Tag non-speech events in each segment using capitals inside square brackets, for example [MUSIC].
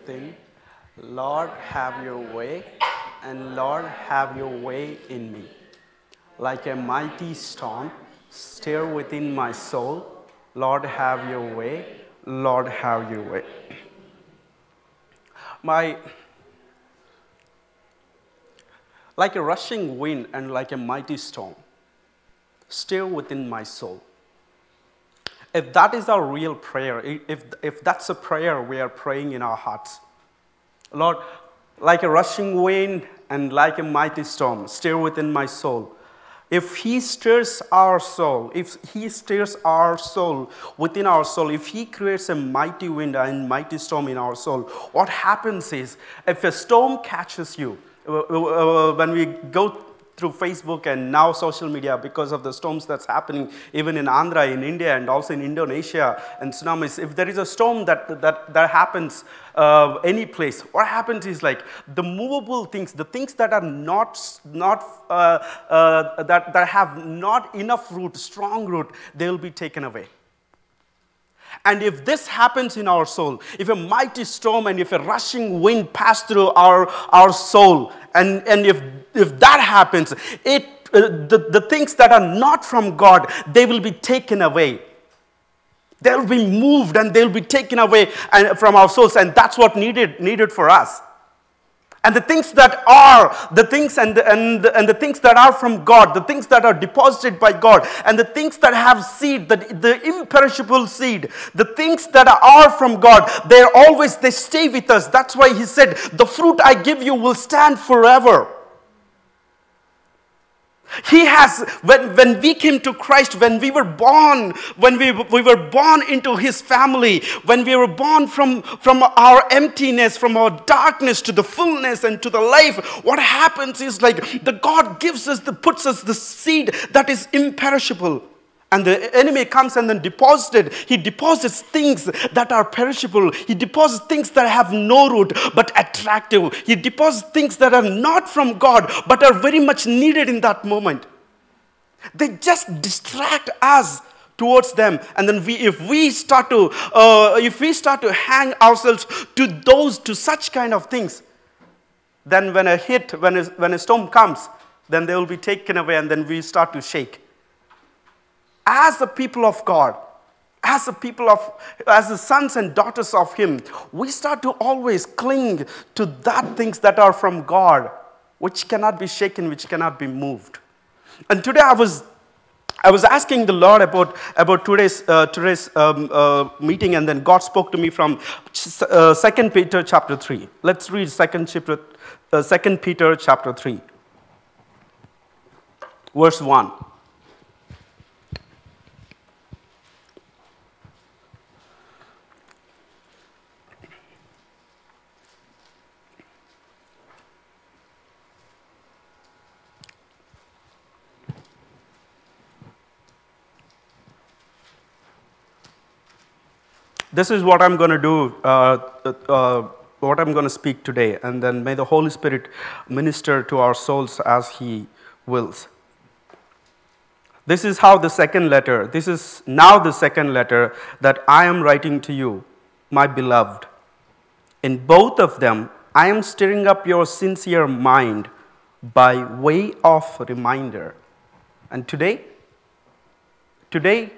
everything. Lord, have your way, and Lord, have your way in me. Like a mighty storm, stir within my soul. Lord, have your way. Lord, have your way. My like a rushing wind and like a mighty storm, stir within my soul. If that is our real prayer, if, if that's a prayer we are praying in our hearts, Lord, like a rushing wind and like a mighty storm, stir within my soul. If He stirs our soul, if He stirs our soul within our soul, if He creates a mighty wind and mighty storm in our soul, what happens is if a storm catches you, when we go through Facebook and now social media because of the storms that's happening even in Andhra, in India, and also in Indonesia and tsunamis. If there is a storm that, that, that happens uh, any place, what happens is like the movable things, the things that are not, not uh, uh, that, that have not enough root, strong root, they will be taken away. And if this happens in our soul, if a mighty storm and if a rushing wind pass through our, our soul, and, and if, if that happens, it, uh, the, the things that are not from God, they will be taken away. They'll be moved and they'll be taken away and, from our souls. And that's what needed, needed for us. And the things that are, the things and and, and the things that are from God, the things that are deposited by God, and the things that have seed, the, the imperishable seed, the things that are from God, they're always, they stay with us. That's why he said, the fruit I give you will stand forever. He has, when, when we came to Christ, when we were born, when we, we were born into His family, when we were born from, from our emptiness, from our darkness to the fullness and to the life, what happens is like the God gives us, the, puts us the seed that is imperishable. And the enemy comes and then deposits it. He deposits things that are perishable. He deposits things that have no root but attractive. He deposits things that are not from God but are very much needed in that moment. They just distract us towards them and then we if we start to uh, if we start to hang ourselves to those to such kind of things then when a hit when a, when a storm comes then they will be taken away and then we start to shake as the people of God, as the people of, as the sons and daughters of Him, we start to always cling to that things that are from God, which cannot be shaken, which cannot be moved. And today I was I was asking the Lord about, about today's, uh, today's um, uh, meeting, and then God spoke to me from uh, 2 Peter chapter 3. Let's read 2 chapter, uh, 2 Peter chapter 3, verse 1. This is what I'm going to do, uh, uh, what I'm going to speak today. And then may the Holy Spirit minister to our souls as He wills. This is how the second letter, this is now the second letter that I am writing to you, my beloved. In both of them, I am stirring up your sincere mind by way of reminder. And today, today,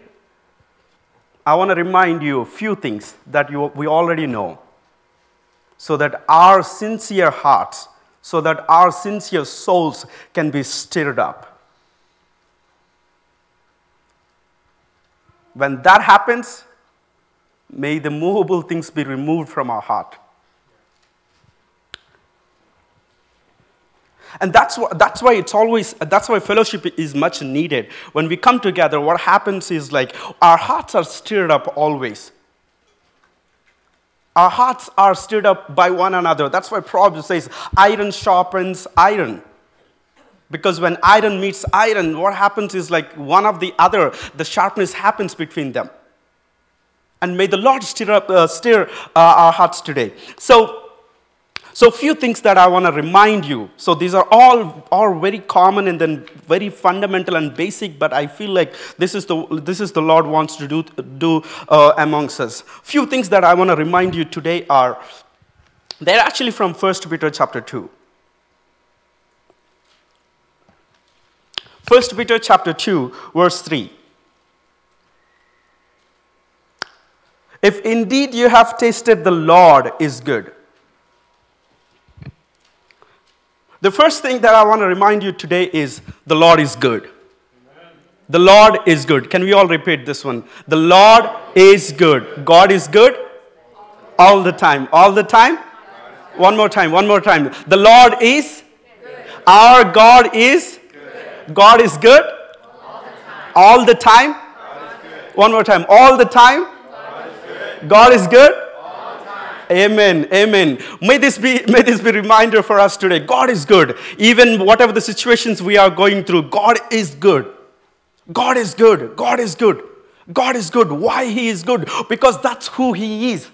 I want to remind you a few things that you, we already know so that our sincere hearts, so that our sincere souls can be stirred up. When that happens, may the movable things be removed from our heart. And that's, wh- that's why it's always, that's why fellowship is much needed. When we come together, what happens is like our hearts are stirred up always. Our hearts are stirred up by one another. That's why Proverbs says, iron sharpens iron. Because when iron meets iron, what happens is like one of the other, the sharpness happens between them. And may the Lord stir, up, uh, stir uh, our hearts today. So, so, a few things that I want to remind you. So, these are all, all very common and then very fundamental and basic, but I feel like this is the, this is the Lord wants to do, do uh, amongst us. Few things that I want to remind you today are They're actually from 1 Peter chapter 2. 1 Peter chapter 2, verse 3. If indeed you have tasted the Lord is good. The first thing that I want to remind you today is the Lord is good. The Lord is good. Can we all repeat this one? The Lord is good. God is good all the time. All the time? One more time. One more time. The Lord is our God is God is good all the time. All the time. One more time. All the time. God is good. Amen. Amen. May this be may this be a reminder for us today. God is good. Even whatever the situations we are going through, God is good. God is good. God is good. God is good. Why he is good? Because that's who he is.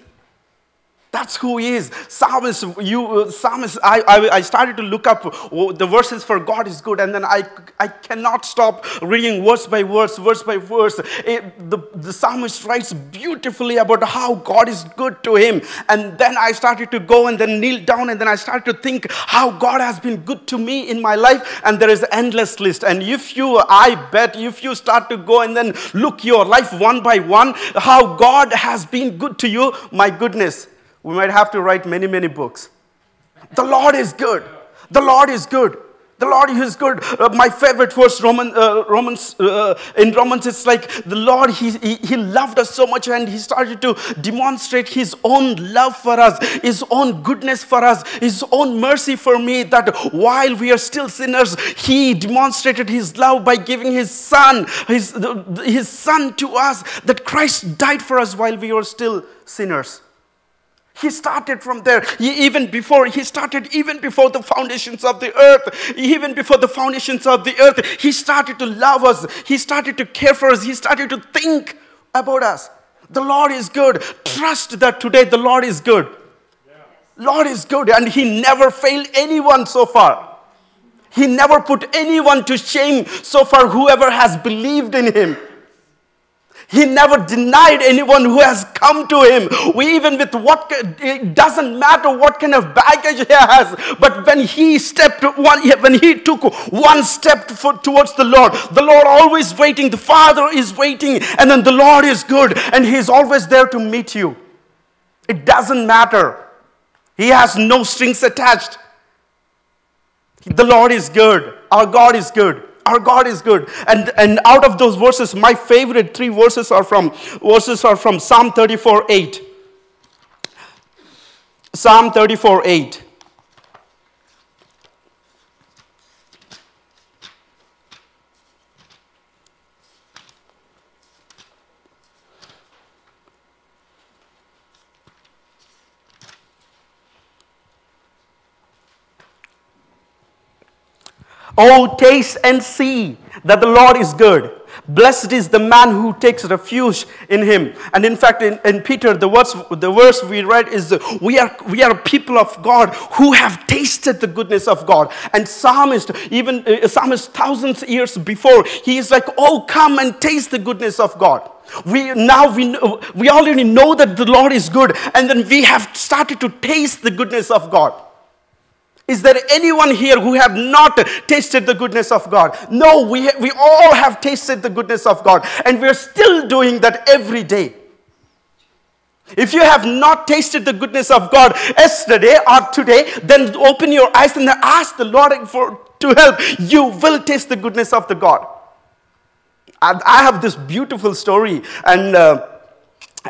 That's who he is. Psalmist, you, uh, psalmist, I, I, I, started to look up the verses for God is good, and then I, I cannot stop reading verse by verse, verse by verse. It, the, the psalmist writes beautifully about how God is good to him. And then I started to go and then kneel down, and then I started to think how God has been good to me in my life, and there is an endless list. And if you, I bet, if you start to go and then look your life one by one, how God has been good to you, my goodness we might have to write many, many books. The Lord is good. The Lord is good. The Lord is good. Uh, my favorite verse, Roman, uh, Romans, uh, in Romans, it's like the Lord, he, he, he, loved us so much and He started to demonstrate His own love for us, His own goodness for us, His own mercy for me. That while we are still sinners, He demonstrated His love by giving His Son, His, his Son to us, that Christ died for us while we were still sinners. He started from there. He, even before, he started even before the foundations of the earth. Even before the foundations of the earth, he started to love us. He started to care for us. He started to think about us. The Lord is good. Trust that today the Lord is good. Yeah. Lord is good and he never failed anyone so far. He never put anyone to shame so far whoever has believed in him. He never denied anyone who has come to him. We even with what it doesn't matter what kind of baggage he has, but when he stepped one, when he took one step for, towards the Lord, the Lord always waiting. The Father is waiting, and then the Lord is good, and He's always there to meet you. It doesn't matter. He has no strings attached. The Lord is good. Our God is good. Our God is good. And, and out of those verses, my favorite three verses are from verses are from Psalm 34 8. Psalm 34 8. Oh, taste and see that the Lord is good. Blessed is the man who takes refuge in him. And in fact, in, in Peter, the words, the verse we read is we are, we are people of God who have tasted the goodness of God. And psalmist, even uh, psalmist thousands years before, he is like, oh, come and taste the goodness of God. We now we, know, we already know that the Lord is good, and then we have started to taste the goodness of God. Is there anyone here who have not tasted the goodness of God? No, we, we all have tasted the goodness of God, and we're still doing that every day. If you have not tasted the goodness of God yesterday or today, then open your eyes and ask the Lord for, to help. You will taste the goodness of the God. And I have this beautiful story, and uh,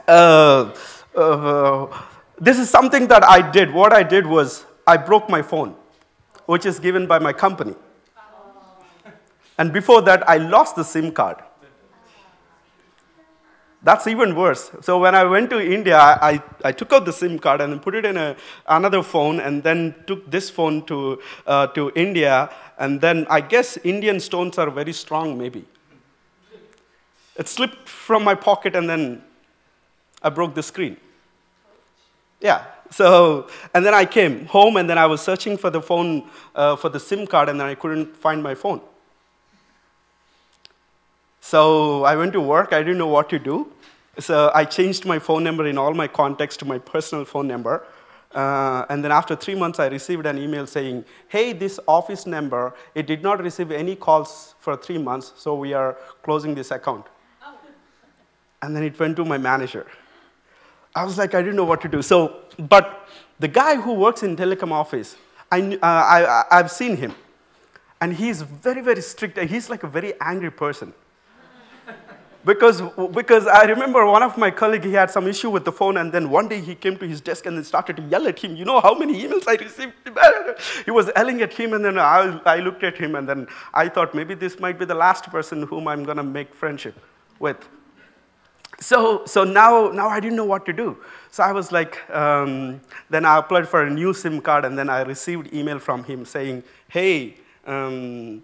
uh, uh, this is something that I did. What I did was I broke my phone, which is given by my company. And before that, I lost the SIM card. That's even worse. So when I went to India, I, I took out the SIM card and put it in a, another phone and then took this phone to, uh, to India. And then I guess Indian stones are very strong, maybe. It slipped from my pocket and then I broke the screen. Yeah, so, and then I came home and then I was searching for the phone, uh, for the SIM card, and then I couldn't find my phone. So I went to work, I didn't know what to do. So I changed my phone number in all my contacts to my personal phone number. Uh, and then after three months, I received an email saying, hey, this office number, it did not receive any calls for three months, so we are closing this account. And then it went to my manager. I was like, I didn't know what to do. So, but the guy who works in telecom office, I, uh, I- I've seen him. And he's very, very strict. He's like a very angry person. Because, because I remember one of my colleagues, he had some issue with the phone, and then one day he came to his desk and then started to yell at him. You know how many emails I received? [LAUGHS] He was yelling at him, and then I, I looked at him, and then I thought maybe this might be the last person whom I'm going to make friendship with. So, so now, now I didn't know what to do. So I was like, um, then I applied for a new SIM card, and then I received email from him saying, hey, um,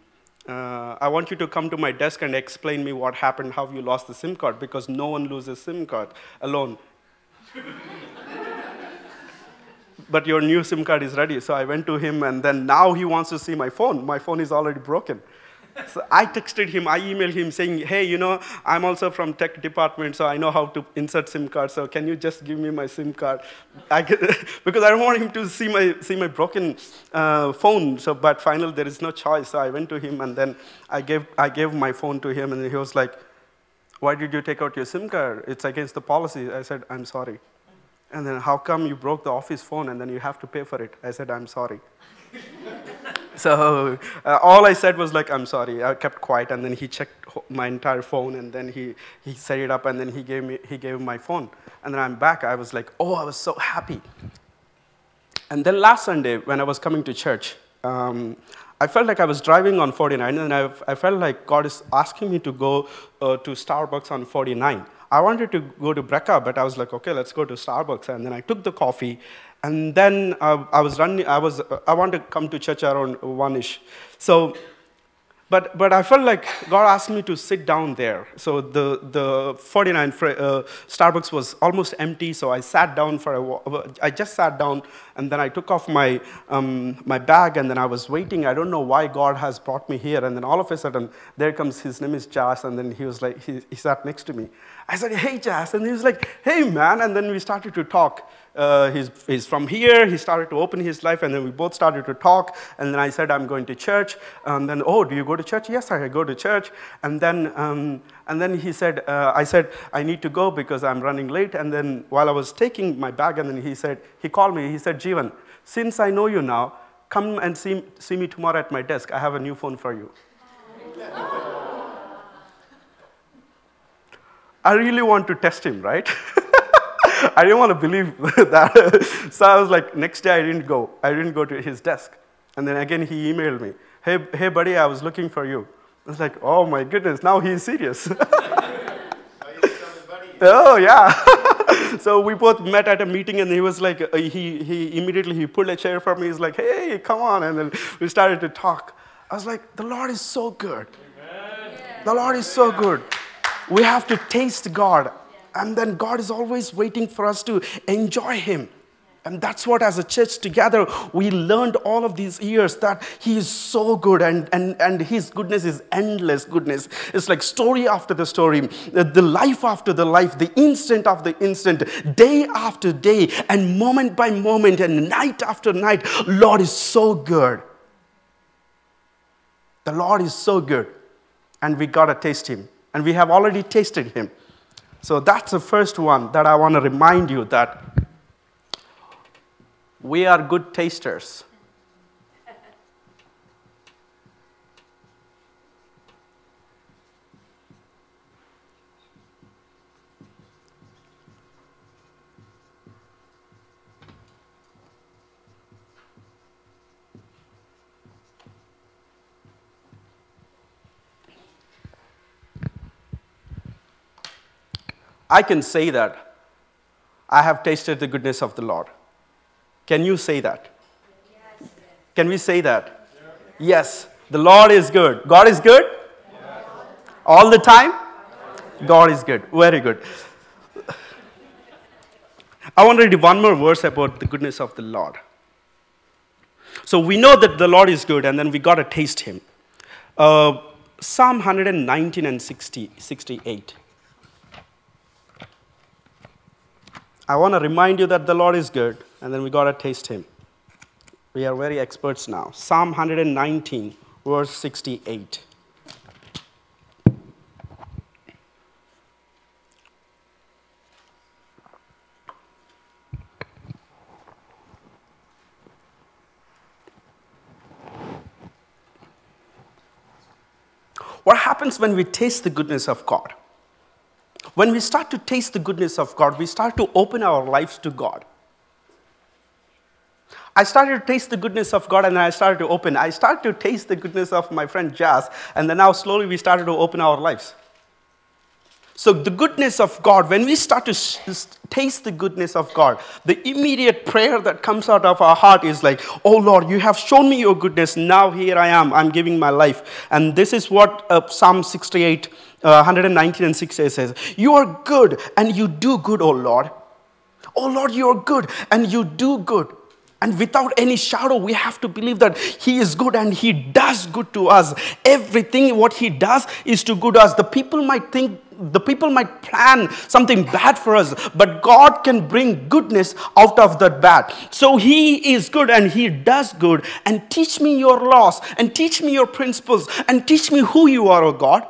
uh, I want you to come to my desk and explain me what happened, how you lost the SIM card, because no one loses SIM card alone. [LAUGHS] but your new SIM card is ready. So I went to him, and then now he wants to see my phone. My phone is already broken. So I texted him, I emailed him saying, hey, you know, I'm also from tech department, so I know how to insert SIM card. So can you just give me my SIM card? I [LAUGHS] because I don't want him to see my, see my broken uh, phone. So, but finally, there is no choice. So I went to him, and then I gave, I gave my phone to him, and he was like, why did you take out your SIM card? It's against the policy. I said, I'm sorry. And then, how come you broke the office phone and then you have to pay for it? I said, I'm sorry. [LAUGHS] so uh, all I said was like, I'm sorry. I kept quiet, and then he checked my entire phone, and then he, he set it up, and then he gave me he gave my phone, and then I'm back. I was like, oh, I was so happy. And then last Sunday, when I was coming to church, um, I felt like I was driving on 49, and I, I felt like God is asking me to go uh, to Starbucks on 49. I wanted to go to Brecca, but I was like, okay, let's go to Starbucks. And then I took the coffee, and then I was running. I was I wanted to come to church around one ish. So but, but I felt like God asked me to sit down there. So the, the 49 fr- uh, Starbucks was almost empty, so I sat down for a while. I just sat down, and then I took off my, um, my bag, and then I was waiting. I don't know why God has brought me here. And then all of a sudden, there comes, his name is Jas, and then he was like, he, he sat next to me. I said, hey, Jas. And he was like, hey, man. And then we started to talk. Uh, he's, he's from here. He started to open his life, and then we both started to talk. And then I said, I'm going to church. And then, oh, do you go to church? Yes, I go to church. And then, um, and then he said, uh, I said, I need to go because I'm running late. And then while I was taking my bag, and then he said, he called me. He said, Jeevan, since I know you now, come and see, see me tomorrow at my desk. I have a new phone for you. I really want to test him, right? [LAUGHS] I didn't want to believe [LAUGHS] that. so I was like, next day I didn't go. I didn't go to his desk. And then again he emailed me, hey, hey buddy, I was looking for you. I was like, oh my goodness, now he's serious. [LAUGHS] oh yeah. so we both met at a meeting and he was like, uh, he, he immediately he pulled a chair for me. He's like, hey, come on. And then we started to talk. I was like, the Lord is so good. The Lord is so good. We have to taste God. And then God is always waiting for us to enjoy Him. And that's what, as a church together, we learned all of these years that He is so good and, and, and His goodness is endless goodness. It's like story after the story, the life after the life, the instant after the instant, day after day, and moment by moment, and night after night. Lord is so good. The Lord is so good. And we got to taste Him. And we have already tasted Him. So that's the first one that I want to remind you that we are good tasters. I can say that I have tasted the goodness of the Lord. Can you say that? Can we say that? Yes, the Lord is good. God is good? All the time? God is good. Very good. I want to read one more verse about the goodness of the Lord. So we know that the Lord is good, and then we got to taste Him. Uh, Psalm 119 and 60, 68. I want to remind you that the Lord is good, and then we got to taste Him. We are very experts now. Psalm 119, verse 68. What happens when we taste the goodness of God? When we start to taste the goodness of God, we start to open our lives to God. I started to taste the goodness of God and I started to open. I started to taste the goodness of my friend Jazz, and then now slowly we started to open our lives. So, the goodness of God, when we start to taste the goodness of God, the immediate prayer that comes out of our heart is like, Oh Lord, you have shown me your goodness. Now here I am. I'm giving my life. And this is what uh, Psalm 68, uh, 119 and 6 says You are good and you do good, O Lord. Oh Lord, you are good and you do good. And without any shadow, we have to believe that He is good and He does good to us. Everything what He does is to good us. The people might think, the people might plan something bad for us, but God can bring goodness out of that bad. So He is good and He does good. And teach me your laws and teach me your principles and teach me who you are, O God.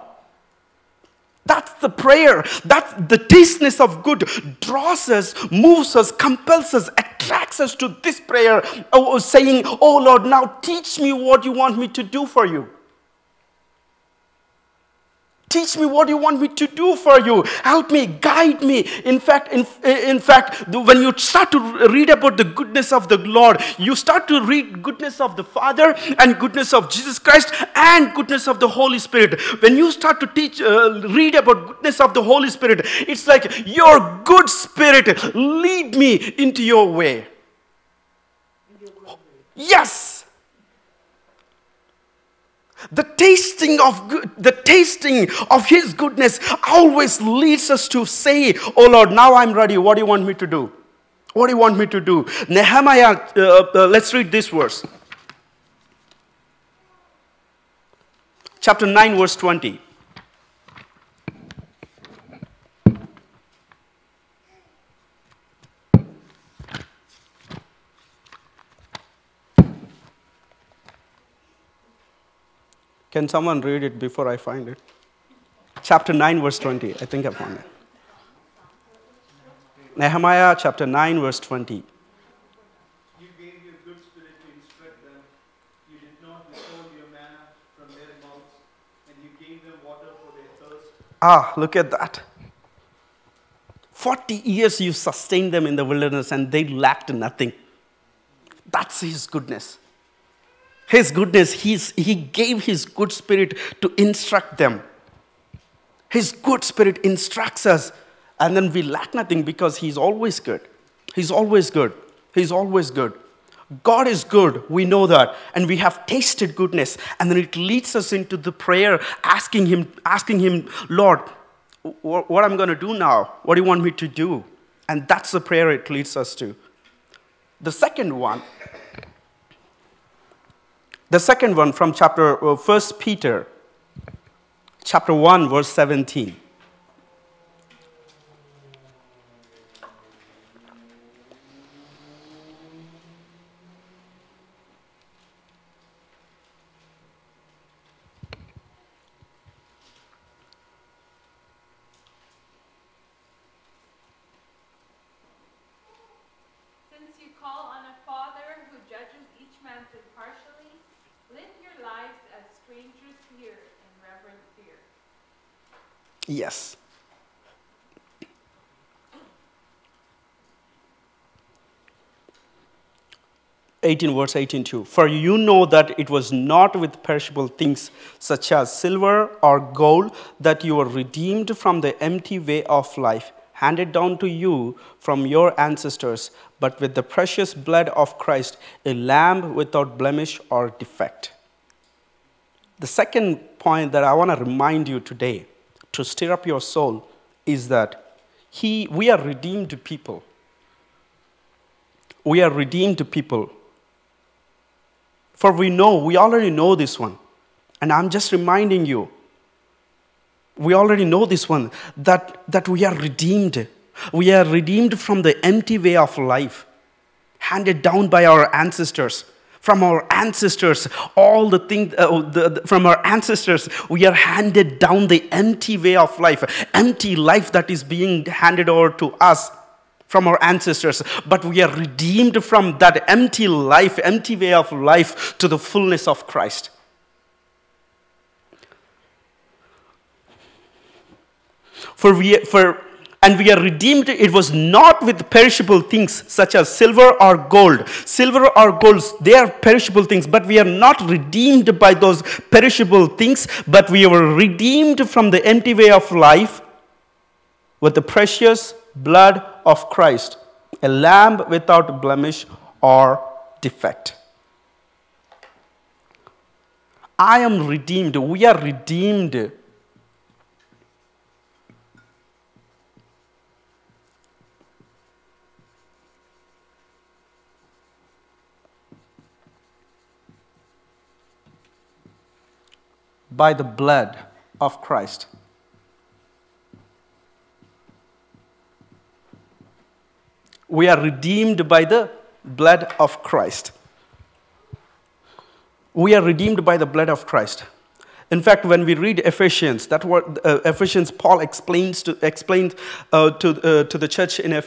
That's the prayer. That's the tasteness of good draws us, moves us, compels us, attracts us to this prayer, oh, saying, Oh Lord, now teach me what you want me to do for you. Teach me what you want me to do for you. Help me, guide me. In fact, in, in fact, when you start to read about the goodness of the Lord, you start to read goodness of the Father and goodness of Jesus Christ and goodness of the Holy Spirit. When you start to teach, uh, read about goodness of the Holy Spirit, it's like your good spirit lead me into your way. Yes. The tasting of good, the tasting of his goodness always leads us to say, Oh Lord, now I'm ready. What do you want me to do? What do you want me to do? Nehemiah, uh, uh, let's read this verse. Chapter 9, verse 20. Can someone read it before I find it? Chapter 9, verse 20. I think I found it. Nehemiah chapter 9, verse 20. You gave your good spirit to instruct them. You did not withhold your manna from their mouths, and you gave them water for their thirst. Ah, look at that. 40 years you sustained them in the wilderness and they lacked nothing. That's his goodness. His goodness, he's, He gave His good spirit to instruct them. His good spirit instructs us, and then we lack nothing because He's always good. He's always good. He's always good. God is good, we know that, and we have tasted goodness, and then it leads us into the prayer, asking Him, asking Him, Lord, what I'm going to do now? What do you want me to do? And that's the prayer it leads us to. The second one the second one from chapter uh, 1 Peter, chapter 1, verse 17. Yes. Eighteen verse eighteen two. For you know that it was not with perishable things such as silver or gold that you were redeemed from the empty way of life handed down to you from your ancestors, but with the precious blood of Christ, a lamb without blemish or defect. The second point that I want to remind you today to stir up your soul is that he, we are redeemed people. We are redeemed people. For we know, we already know this one. And I'm just reminding you, we already know this one, that, that we are redeemed. We are redeemed from the empty way of life handed down by our ancestors. From our ancestors, all the things uh, the, the, from our ancestors, we are handed down the empty way of life, empty life that is being handed over to us from our ancestors. But we are redeemed from that empty life, empty way of life to the fullness of Christ. For we, for and we are redeemed it was not with perishable things such as silver or gold. Silver or gold they are perishable things but we are not redeemed by those perishable things but we were redeemed from the empty way of life with the precious blood of Christ a lamb without blemish or defect. I am redeemed. We are redeemed by the blood of Christ. We are redeemed by the blood of Christ. We are redeemed by the blood of Christ. In fact, when we read Ephesians, that what uh, Ephesians Paul explains to explained uh, to uh, to the church in uh,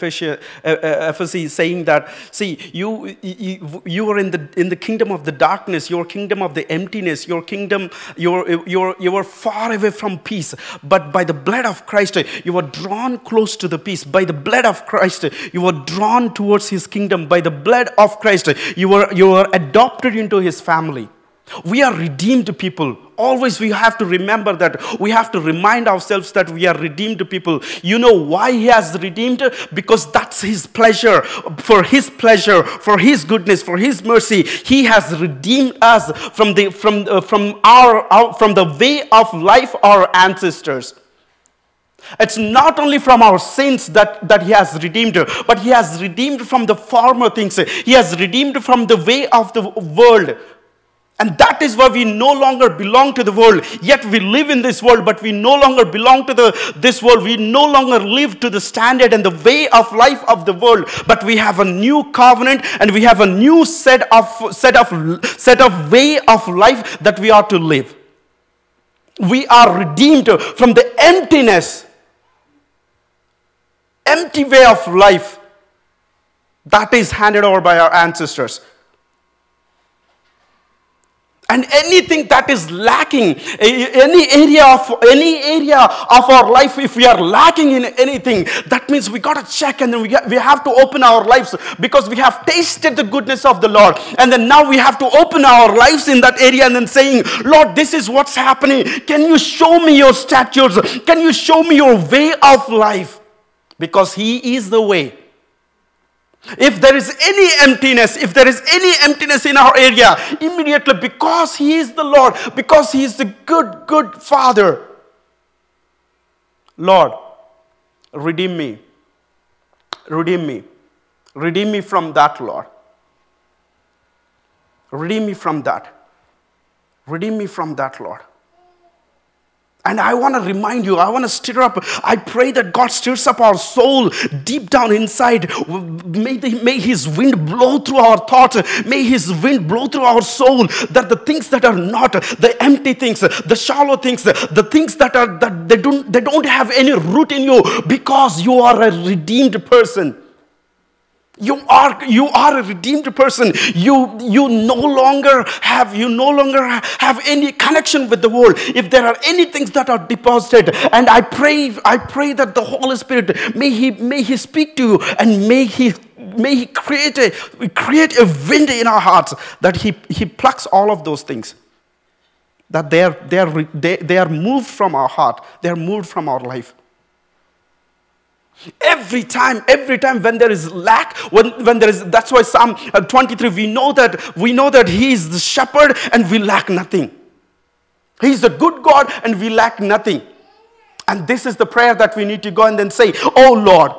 uh, Ephesus, saying that see you, you you are in the in the kingdom of the darkness, your kingdom of the emptiness, your kingdom you're you're you far away from peace. But by the blood of Christ, you are drawn close to the peace. By the blood of Christ, you are drawn towards His kingdom. By the blood of Christ, you are you are adopted into His family. We are redeemed people. Always we have to remember that. We have to remind ourselves that we are redeemed people. You know why He has redeemed? Because that's His pleasure. For His pleasure, for His goodness, for His mercy, He has redeemed us from the, from, uh, from, our, our, from the way of life our ancestors. It's not only from our sins that, that He has redeemed, but He has redeemed from the former things. He has redeemed from the way of the world and that is why we no longer belong to the world. Yet we live in this world, but we no longer belong to the, this world. We no longer live to the standard and the way of life of the world. But we have a new covenant and we have a new set of, set of, set of way of life that we are to live. We are redeemed from the emptiness, empty way of life that is handed over by our ancestors and anything that is lacking any area of any area of our life if we are lacking in anything that means we got to check and then we, we have to open our lives because we have tasted the goodness of the lord. And then now we have to open our lives in that area and then saying lord this is what's happening. Can you show me your statutes? Can you show me your way of life? Because he is the way if there is any emptiness, if there is any emptiness in our area, immediately because He is the Lord, because He is the good, good Father, Lord, redeem me. Redeem me. Redeem me from that, Lord. Redeem me from that. Redeem me from that, Lord. And I want to remind you, I want to stir up. I pray that God stirs up our soul deep down inside. May, the, may His wind blow through our thoughts. May His wind blow through our soul. That the things that are not, the empty things, the shallow things, the things that are that they don't they don't have any root in you because you are a redeemed person. You are, you are a redeemed person. You, you no longer have, you no longer have any connection with the world. If there are any things that are deposited, and I pray, I pray that the Holy Spirit, may He, may He speak to you and may He may he create a create a wind in our hearts that he, he plucks all of those things that they are, they, are, they, they are moved from our heart they are moved from our life Every time, every time when there is lack, when, when there is, that's why Psalm uh, 23, we know that, we know that He is the shepherd and we lack nothing. He is a good God and we lack nothing. And this is the prayer that we need to go and then say, Oh Lord,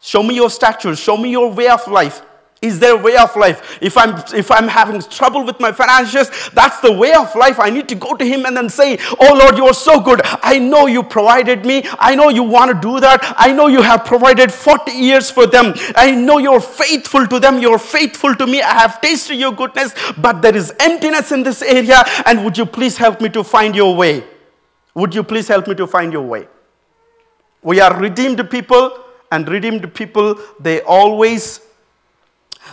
show me your statutes, show me your way of life. Is their way of life. If I'm if I'm having trouble with my finances, that's the way of life. I need to go to him and then say, "Oh Lord, you are so good. I know you provided me. I know you want to do that. I know you have provided 40 years for them. I know you're faithful to them. You're faithful to me. I have tasted your goodness, but there is emptiness in this area and would you please help me to find your way? Would you please help me to find your way?" We are redeemed people and redeemed people they always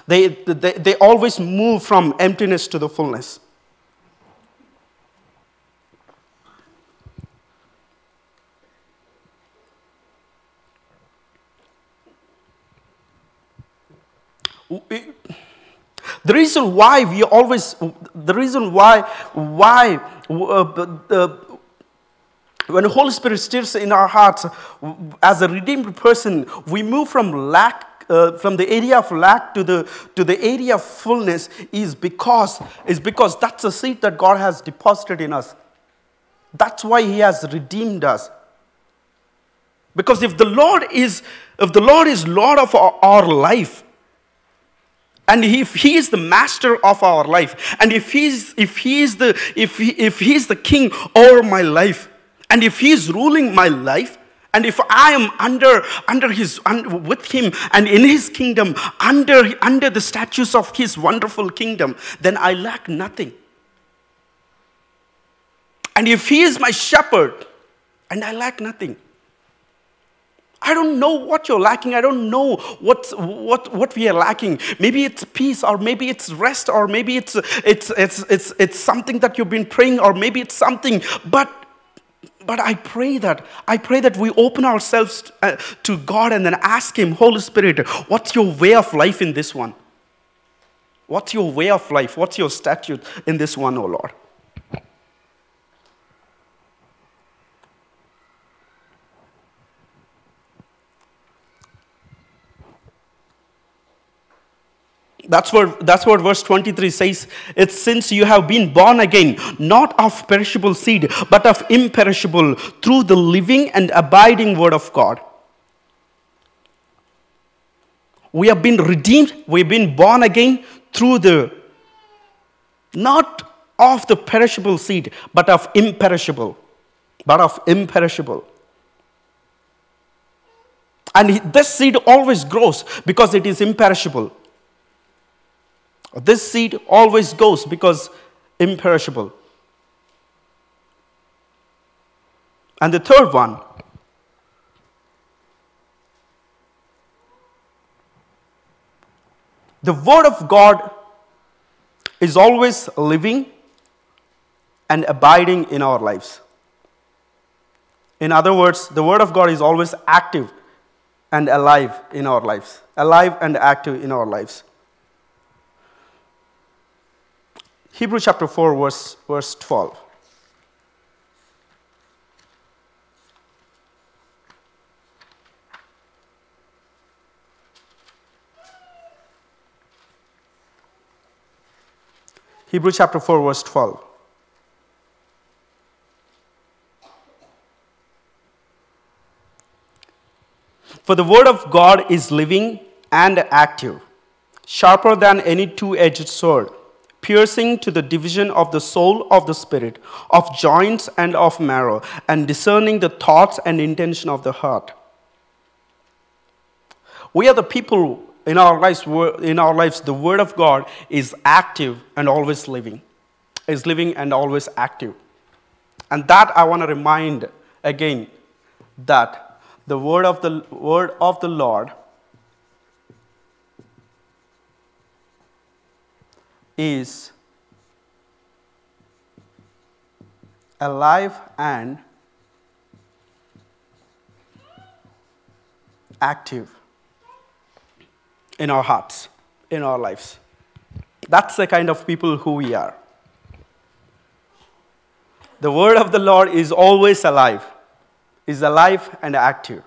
they, they, they always move from emptiness to the fullness. The reason why we always, the reason why, why, uh, when the Holy Spirit stirs in our hearts, as a redeemed person, we move from lack uh, from the area of lack to the, to the area of fullness is because, is because that's a seed that God has deposited in us. That's why He has redeemed us. Because if the Lord is, if the Lord is Lord of our, our life, and if he is the master of our life, and if he's if he is the if he, if he is the king over my life, and if he is ruling my life, and if I am under, under his, with him and in his kingdom, under, under the statues of his wonderful kingdom, then I lack nothing. And if he is my shepherd, and I lack nothing. I don't know what you're lacking. I don't know what, what, what we are lacking. Maybe it's peace, or maybe it's rest, or maybe it's, it's, it's, it's, it's something that you've been praying, or maybe it's something. But but I pray that, I pray that we open ourselves uh, to God and then ask Him, Holy Spirit, what's your way of life in this one? What's your way of life? What's your statute in this one, oh Lord? That's what, that's what verse 23 says. It's since you have been born again, not of perishable seed, but of imperishable, through the living and abiding word of God. We have been redeemed, we've been born again through the, not of the perishable seed, but of imperishable. But of imperishable. And this seed always grows because it is imperishable. This seed always goes because imperishable. And the third one, the Word of God is always living and abiding in our lives. In other words, the Word of God is always active and alive in our lives. Alive and active in our lives. Hebrew chapter 4, verse, verse 12. Hebrew chapter 4, verse 12. For the word of God is living and active, sharper than any two edged sword piercing to the division of the soul of the spirit, of joints and of marrow, and discerning the thoughts and intention of the heart. We are the people in our lives, in our lives, the Word of God is active and always living, is living and always active. And that I want to remind again that the word of the word of the Lord is alive and active in our hearts, in our lives. That's the kind of people who we are. The word of the Lord is always alive, is alive and active.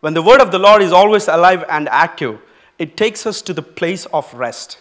When the word of the Lord is always alive and active, it takes us to the place of rest.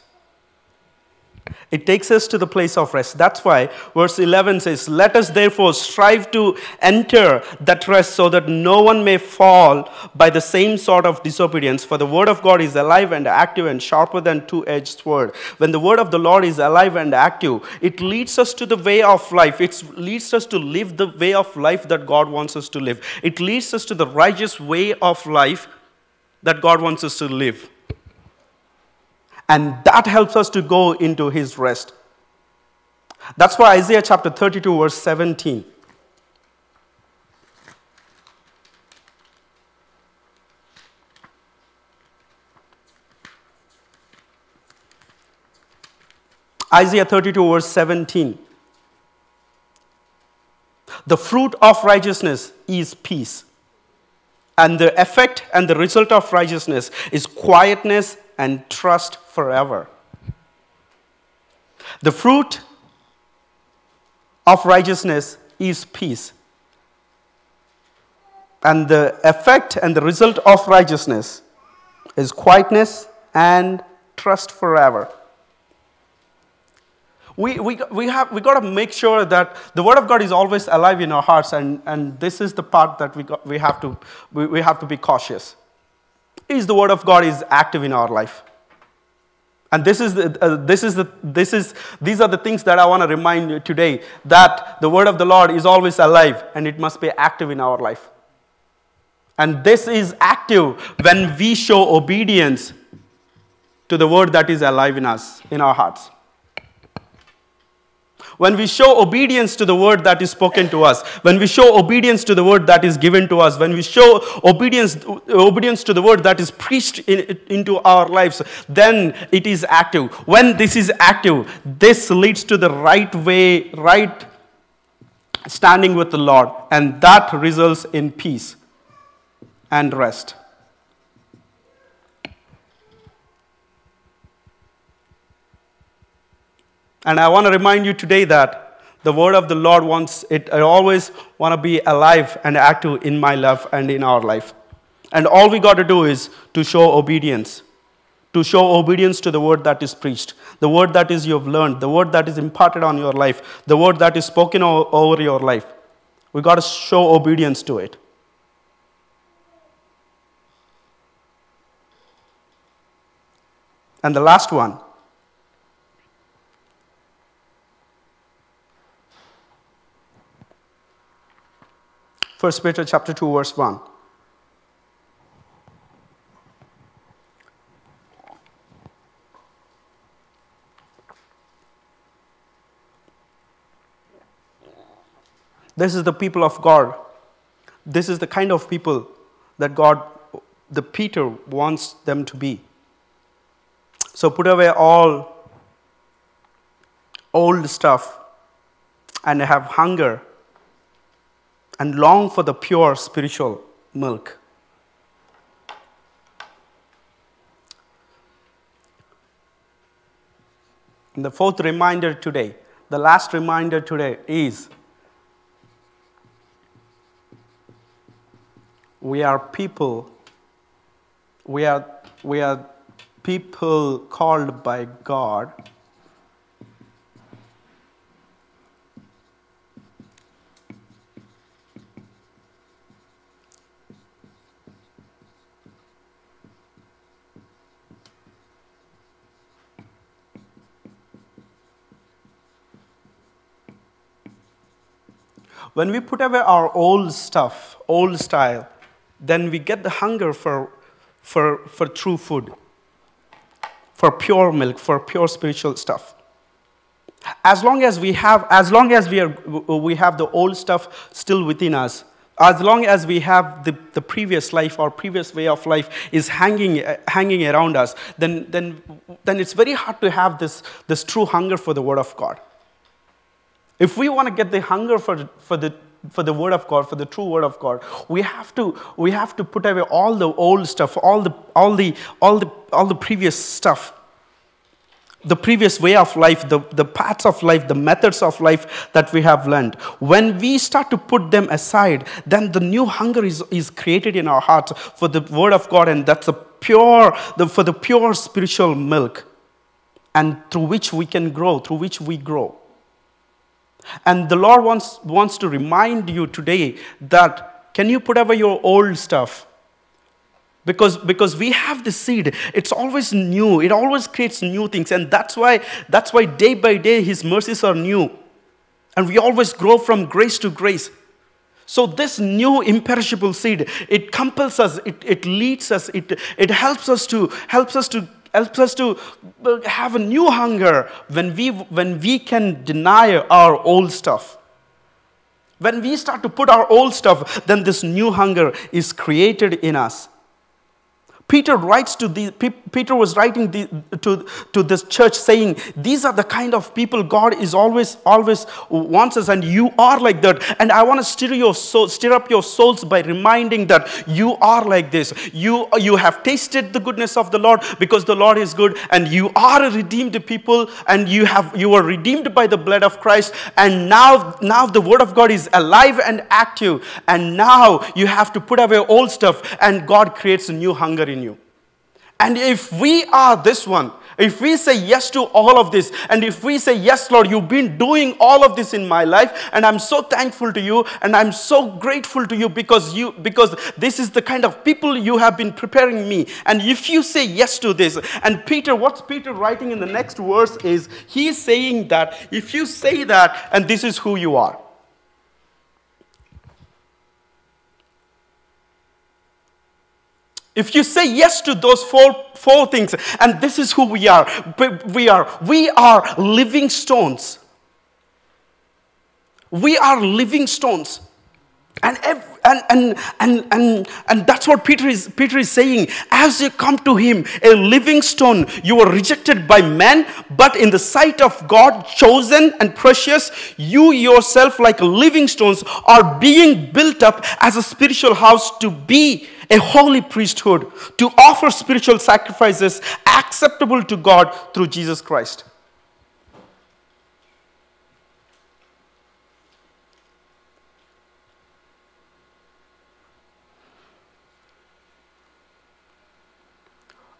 It takes us to the place of rest. That's why verse 11 says, Let us therefore strive to enter that rest so that no one may fall by the same sort of disobedience. For the word of God is alive and active and sharper than two edged sword. When the word of the Lord is alive and active, it leads us to the way of life. It leads us to live the way of life that God wants us to live. It leads us to the righteous way of life that God wants us to live. And that helps us to go into his rest. That's why Isaiah chapter 32, verse 17. Isaiah 32, verse 17. The fruit of righteousness is peace. And the effect and the result of righteousness is quietness and trust forever. The fruit of righteousness is peace. And the effect and the result of righteousness is quietness and trust forever. We, we, we, have, we got to make sure that the Word of God is always alive in our hearts, and, and this is the part that we, got, we, have to, we, we have to be cautious is the word of God is active in our life. And this is, the, uh, this is the, this is, these are the things that I want to remind you today that the word of the Lord is always alive and it must be active in our life. And this is active when we show obedience to the word that is alive in us, in our hearts when we show obedience to the word that is spoken to us, when we show obedience to the word that is given to us, when we show obedience, obedience to the word that is preached in, into our lives, then it is active. When this is active, this leads to the right way, right standing with the Lord, and that results in peace and rest. And I want to remind you today that the word of the Lord wants it, I always want to be alive and active in my life and in our life. And all we got to do is to show obedience. To show obedience to the word that is preached, the word that is you've learned, the word that is imparted on your life, the word that is spoken over your life. We got to show obedience to it. And the last one First Peter chapter 2 verse 1. This is the people of God. This is the kind of people that God, the Peter, wants them to be. So put away all old stuff and have hunger and long for the pure spiritual milk. And the fourth reminder today, the last reminder today is we are people, we are, we are people called by God When we put away our old stuff, old style, then we get the hunger for, for, for true food, for pure milk, for pure spiritual stuff. As long as we have, as long as we, are, we have the old stuff still within us, as long as we have the, the previous life or previous way of life is hanging, uh, hanging around us, then, then, then it's very hard to have this, this true hunger for the Word of God. If we want to get the hunger for, for, the, for the Word of God, for the true Word of God, we have to, we have to put away all the old stuff, all the, all, the, all, the, all the previous stuff, the previous way of life, the, the paths of life, the methods of life that we have learned. When we start to put them aside, then the new hunger is, is created in our hearts for the Word of God, and that's the pure, the, for the pure spiritual milk. and through which we can grow, through which we grow. And the Lord wants, wants to remind you today that can you put away your old stuff? Because, because we have the seed, it's always new, it always creates new things. And that's why, that's why day by day His mercies are new. And we always grow from grace to grace. So, this new imperishable seed, it compels us, it, it leads us, it, it helps us to helps us to helps us to uh, have a new hunger when we, when we can deny our old stuff. When we start to put our old stuff, then this new hunger is created in us. Peter writes to the, Peter was writing the, to, to this church saying, These are the kind of people God is always, always wants us, and you are like that. And I want to stir, your soul, stir up your souls by reminding that you are like this. You, you have tasted the goodness of the Lord because the Lord is good, and you are a redeemed people, and you, have, you are redeemed by the blood of Christ. And now, now the word of God is alive and active, and now you have to put away old stuff, and God creates a new hunger in you. And if we are this one, if we say yes to all of this, and if we say, Yes, Lord, you've been doing all of this in my life, and I'm so thankful to you, and I'm so grateful to you because you because this is the kind of people you have been preparing me. And if you say yes to this, and Peter, what's Peter writing in the next verse is he's saying that if you say that, and this is who you are. If you say yes to those four, four things, and this is who we are, we are, we are living stones. We are living stones. And, and, and, and, and, and that's what Peter is, Peter is saying. As you come to him, a living stone, you are rejected by men, but in the sight of God, chosen and precious, you yourself, like living stones, are being built up as a spiritual house to be a holy priesthood to offer spiritual sacrifices acceptable to God through Jesus Christ.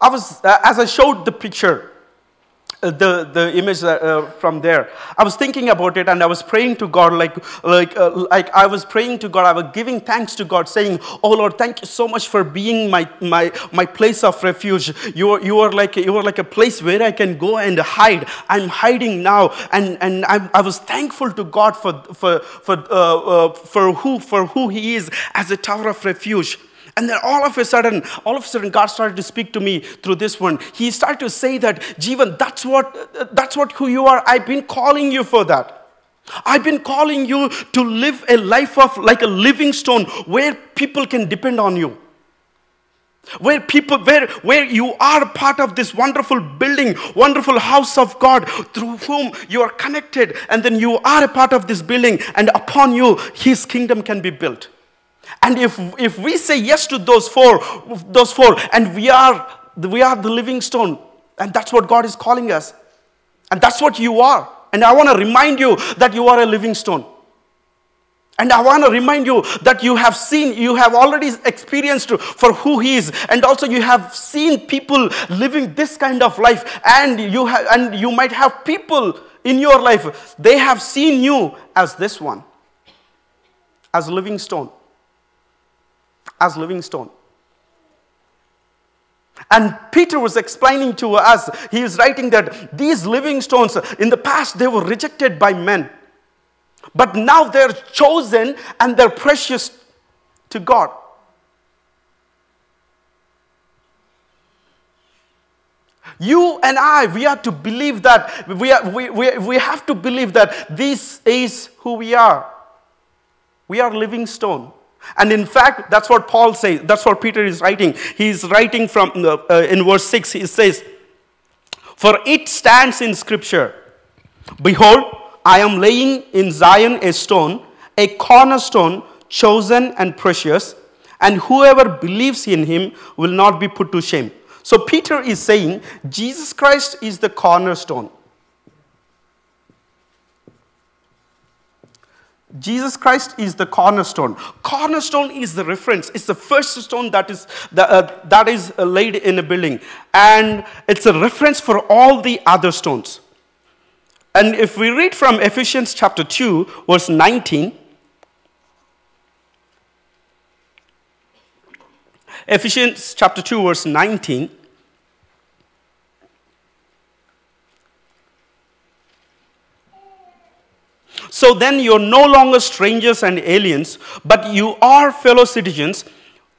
I was, uh, as I showed the picture, the, the image uh, from there. I was thinking about it and I was praying to God, like, like, uh, like I was praying to God, I was giving thanks to God, saying, Oh Lord, thank you so much for being my, my, my place of refuge. You are, you, are like, you are like a place where I can go and hide. I'm hiding now. And, and I, I was thankful to God for, for, for, uh, uh, for, who, for who He is as a tower of refuge. And then all of a sudden, all of a sudden, God started to speak to me through this one. He started to say that, Jeevan, that's what, that's what who you are. I've been calling you for that. I've been calling you to live a life of like a living stone where people can depend on you. Where people, where, where you are part of this wonderful building, wonderful house of God through whom you are connected, and then you are a part of this building, and upon you, His kingdom can be built. And if, if we say yes to those four, those four, and we are, we are the living stone, and that's what God is calling us. And that's what you are. And I want to remind you that you are a living stone. And I want to remind you that you have seen, you have already experienced for who He is. And also you have seen people living this kind of life. And you, have, and you might have people in your life, they have seen you as this one, as a living stone as living stone. And Peter was explaining to us, he is writing that these living stones, in the past, they were rejected by men. But now they're chosen and they're precious to God. You and I, we have to believe that, we, are, we, we, we have to believe that this is who we are. We are living stone. And in fact, that's what Paul says. That's what Peter is writing. He's writing from uh, in verse 6. He says, For it stands in Scripture Behold, I am laying in Zion a stone, a cornerstone, chosen and precious, and whoever believes in him will not be put to shame. So Peter is saying Jesus Christ is the cornerstone. Jesus Christ is the cornerstone. Cornerstone is the reference. It's the first stone that is, the, uh, that is uh, laid in a building. And it's a reference for all the other stones. And if we read from Ephesians chapter 2, verse 19, Ephesians chapter 2, verse 19. So then you're no longer strangers and aliens, but you are fellow citizens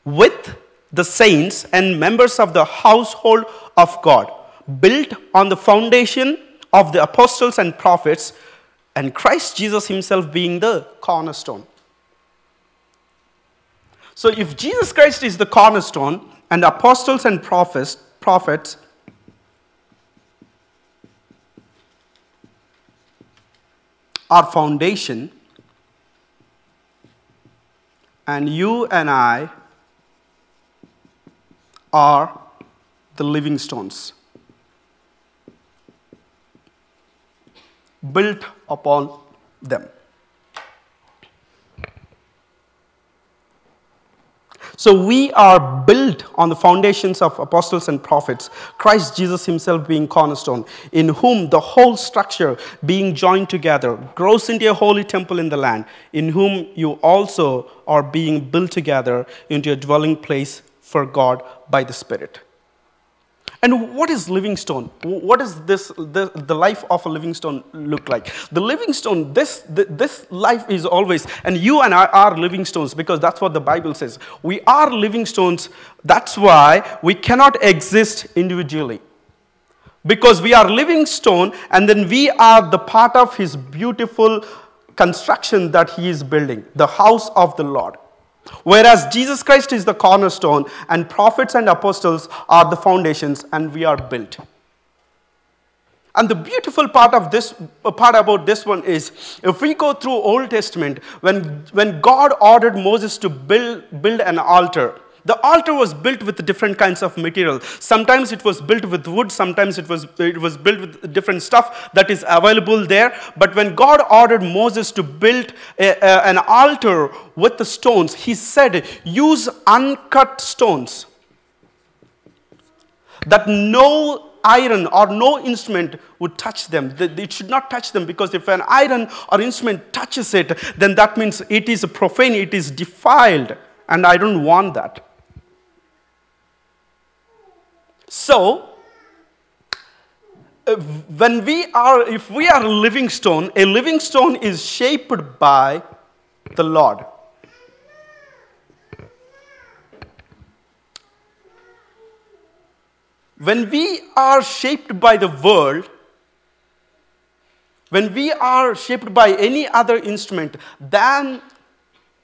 with the saints and members of the household of God, built on the foundation of the apostles and prophets, and Christ Jesus himself being the cornerstone. So if Jesus Christ is the cornerstone and apostles and prophets, prophets are foundation, and you and I are the living stones built upon them. So we are built on the foundations of apostles and prophets, Christ Jesus himself being cornerstone, in whom the whole structure being joined together grows into a holy temple in the land, in whom you also are being built together into a dwelling place for God by the Spirit. And what is living stone? What does this, the, the life of a living stone look like? The living stone, this, this life is always, and you and I are living stones because that's what the Bible says. We are living stones. That's why we cannot exist individually. Because we are living stone and then we are the part of his beautiful construction that he is building, the house of the Lord. Whereas Jesus Christ is the cornerstone, and prophets and apostles are the foundations, and we are built. And the beautiful part of this uh, part about this one is if we go through Old Testament, when, when God ordered Moses to build, build an altar, the altar was built with different kinds of material. Sometimes it was built with wood, sometimes it was, it was built with different stuff that is available there. But when God ordered Moses to build a, a, an altar with the stones, he said, use uncut stones. That no iron or no instrument would touch them. It should not touch them because if an iron or instrument touches it, then that means it is profane, it is defiled, and I don't want that. So, uh, when we are, if we are a living stone, a living stone is shaped by the Lord. When we are shaped by the world, when we are shaped by any other instrument than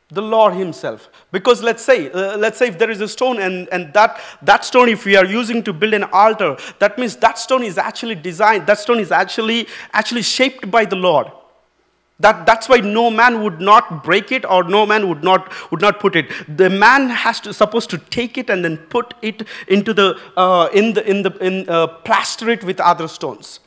the Lord Himself. Because let's say, uh, let's say if there is a stone and, and that, that stone, if we are using to build an altar, that means that stone is actually designed, that stone is actually, actually shaped by the Lord. That, that's why no man would not break it or no man would not, would not put it. The man has to, supposed to take it and then put it into the, uh, in the, in the, in, uh, plaster it with other stones.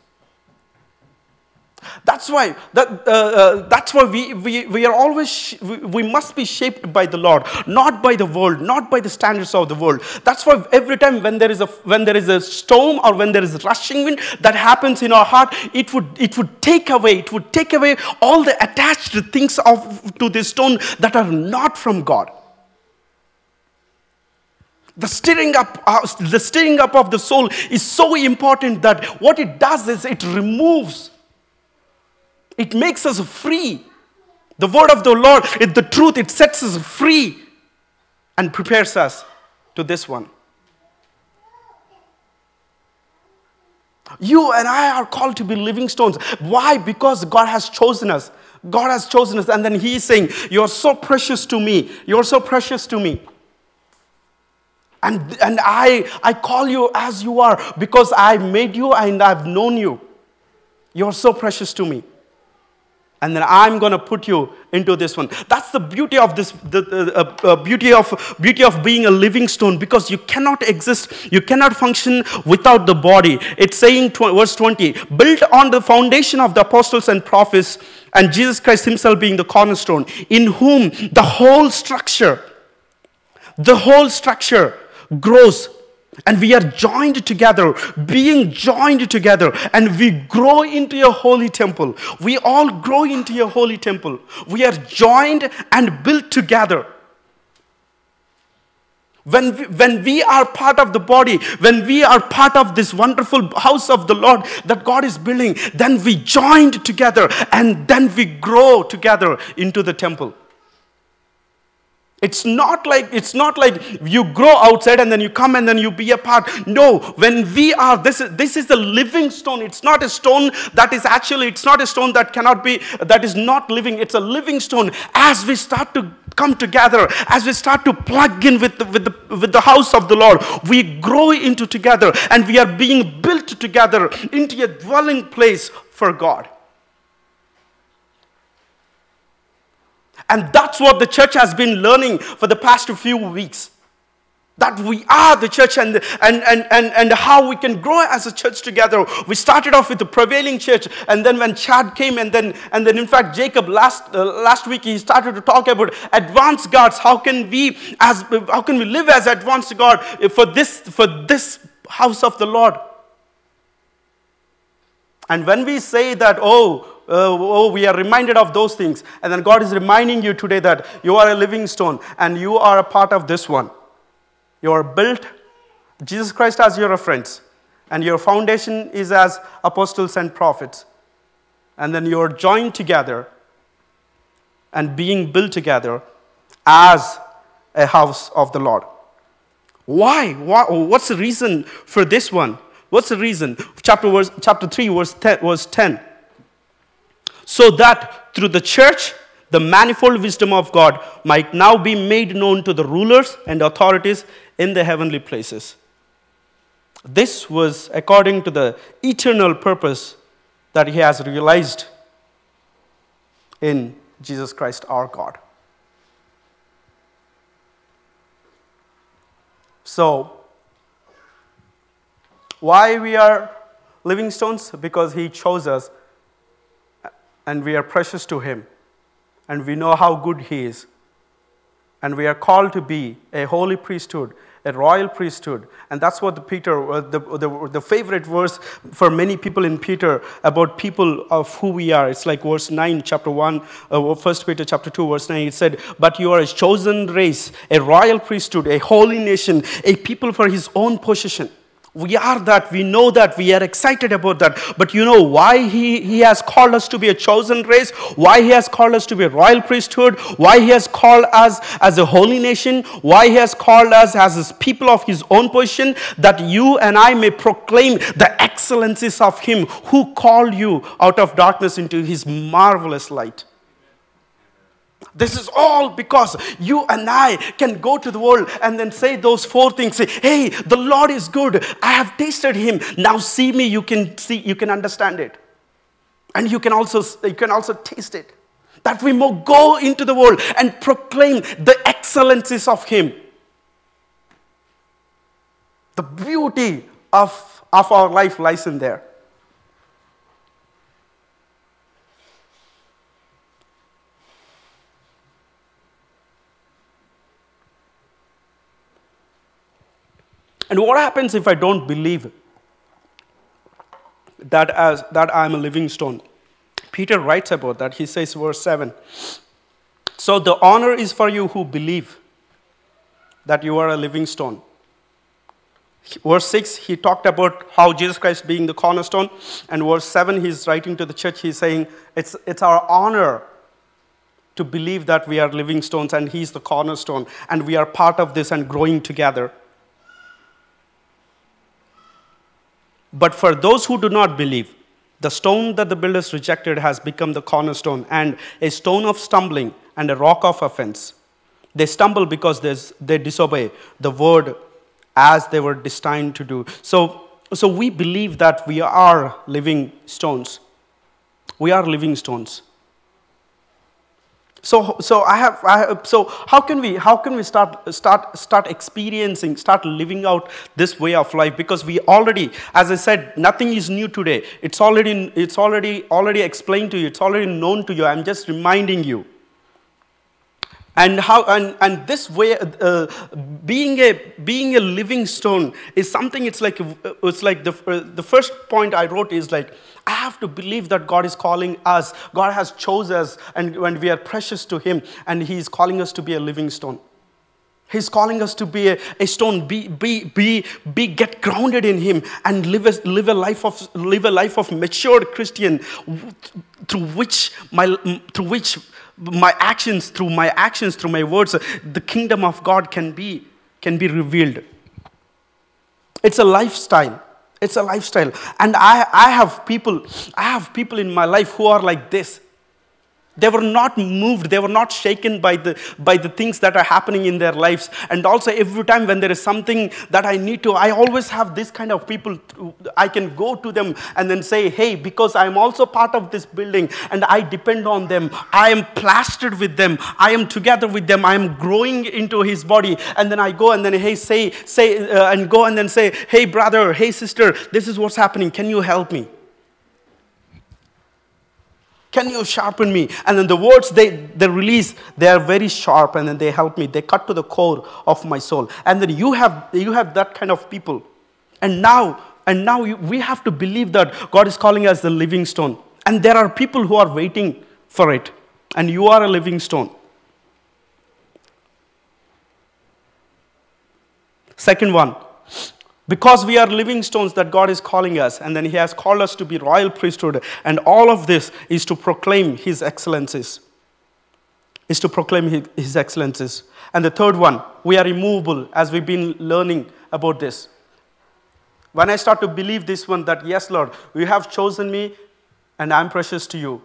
That's why, that, uh, uh, that's why we, we, we are always, we, we must be shaped by the Lord, not by the world, not by the standards of the world. That's why every time when there is a, when there is a storm or when there is a rushing wind that happens in our heart, it would, it would take away, it would take away all the attached things of, to this stone that are not from God. The stirring, up, uh, the stirring up of the soul is so important that what it does is it removes it makes us free. The word of the Lord is the truth, it sets us free and prepares us to this one. You and I are called to be living stones. Why? Because God has chosen us. God has chosen us. And then He is saying, You're so precious to me. You're so precious to me. And, and I, I call you as you are because I made you and I've known you. You're so precious to me and then i'm going to put you into this one. That's the beauty of this the, uh, uh, beauty of beauty of being a living stone because you cannot exist you cannot function without the body. It's saying tw- verse 20 built on the foundation of the apostles and prophets and Jesus Christ Himself being the cornerstone, in whom the whole structure, the whole structure grows and we are joined together, being joined together, and we grow into a holy temple. We all grow into a holy temple. We are joined and built together. When we, when we are part of the body, when we are part of this wonderful house of the Lord that God is building, then we joined together and then we grow together into the temple. It's not like it's not like you grow outside and then you come and then you be a part. No, when we are this is this is the living stone. It's not a stone that is actually it's not a stone that cannot be that is not living. It's a living stone. As we start to come together, as we start to plug in with the, with the with the house of the Lord, we grow into together and we are being built together into a dwelling place for God. And that's what the church has been learning for the past few weeks. That we are the church and, and, and, and, and how we can grow as a church together. We started off with the prevailing church, and then when Chad came, and then, and then in fact, Jacob last, uh, last week he started to talk about advanced gods. How can we, as, how can we live as advanced God for this, for this house of the Lord? And when we say that, oh, uh, oh, we are reminded of those things. And then God is reminding you today that you are a living stone and you are a part of this one. You are built, Jesus Christ as your reference, and your foundation is as apostles and prophets. And then you are joined together and being built together as a house of the Lord. Why? Why? What's the reason for this one? What's the reason? Chapter, verse, chapter 3, verse 10, verse 10 so that through the church, the manifold wisdom of God might now be made known to the rulers and authorities in the heavenly places. This was according to the eternal purpose that He has realized in Jesus Christ our God. So, why we are living stones? Because He chose us and we are precious to Him, and we know how good He is. And we are called to be a holy priesthood, a royal priesthood. And that's what the Peter, uh, the, the, the favorite verse for many people in Peter about people of who we are. It's like verse 9, chapter 1, uh, 1 Peter chapter 2, verse 9. It said, But you are a chosen race, a royal priesthood, a holy nation, a people for his own possession we are that, we know that, we are excited about that. But you know why he, he has called us to be a chosen race, why He has called us to be a royal priesthood, why He has called us as a holy nation, why He has called us as His people of His own position, that you and I may proclaim the excellencies of Him who called you out of darkness into His marvelous light. This is all because you and I can go to the world and then say those four things. Say, hey, the Lord is good. I have tasted him. Now see me, you can see, you can understand it. And you can also you can also taste it. That we may go into the world and proclaim the excellencies of him. The beauty of, of our life lies in there. And what happens if I don't believe that, as, that I'm a living stone? Peter writes about that. He says, verse 7 So the honor is for you who believe that you are a living stone. Verse 6, he talked about how Jesus Christ being the cornerstone. And verse 7, he's writing to the church, he's saying, It's, it's our honor to believe that we are living stones and he's the cornerstone and we are part of this and growing together. But for those who do not believe, the stone that the builders rejected has become the cornerstone and a stone of stumbling and a rock of offense. They stumble because they disobey the word as they were destined to do. So, so we believe that we are living stones. We are living stones. So, so I have, I have, so how can we, how can we start, start, start experiencing, start living out this way of life? Because we already, as I said, nothing is new today. It's already, it's already, already explained to you. It's already known to you. I'm just reminding you and how and, and this way uh, being a being a living stone is something it's like it's like the, uh, the first point i wrote is like i have to believe that god is calling us god has chosen us and when we are precious to him and he is calling us to be a living stone He's calling us to be a, a, stone, be, be, be, be, get grounded in Him and live a, live a life of, live a life of matured Christian through which, my, through which my actions, through my actions, through my words, the kingdom of God can be, can be revealed. It's a lifestyle. It's a lifestyle. And I, I have people, I have people in my life who are like this. They were not moved, they were not shaken by the, by the things that are happening in their lives. And also, every time when there is something that I need to, I always have this kind of people. I can go to them and then say, Hey, because I'm also part of this building and I depend on them, I am plastered with them, I am together with them, I am growing into his body. And then I go and then, Hey, say, say, uh, and go and then say, Hey, brother, hey, sister, this is what's happening. Can you help me? Can you sharpen me? And then the words they, they release, they are very sharp and then they help me. They cut to the core of my soul. And then you have, you have that kind of people. And now, and now you, we have to believe that God is calling us the living stone. And there are people who are waiting for it. And you are a living stone. Second one, because we are living stones that God is calling us, and then He has called us to be royal priesthood, and all of this is to proclaim His excellencies. Is to proclaim His excellencies. And the third one, we are immovable, as we've been learning about this. When I start to believe this one, that yes, Lord, you have chosen me, and I'm precious to you.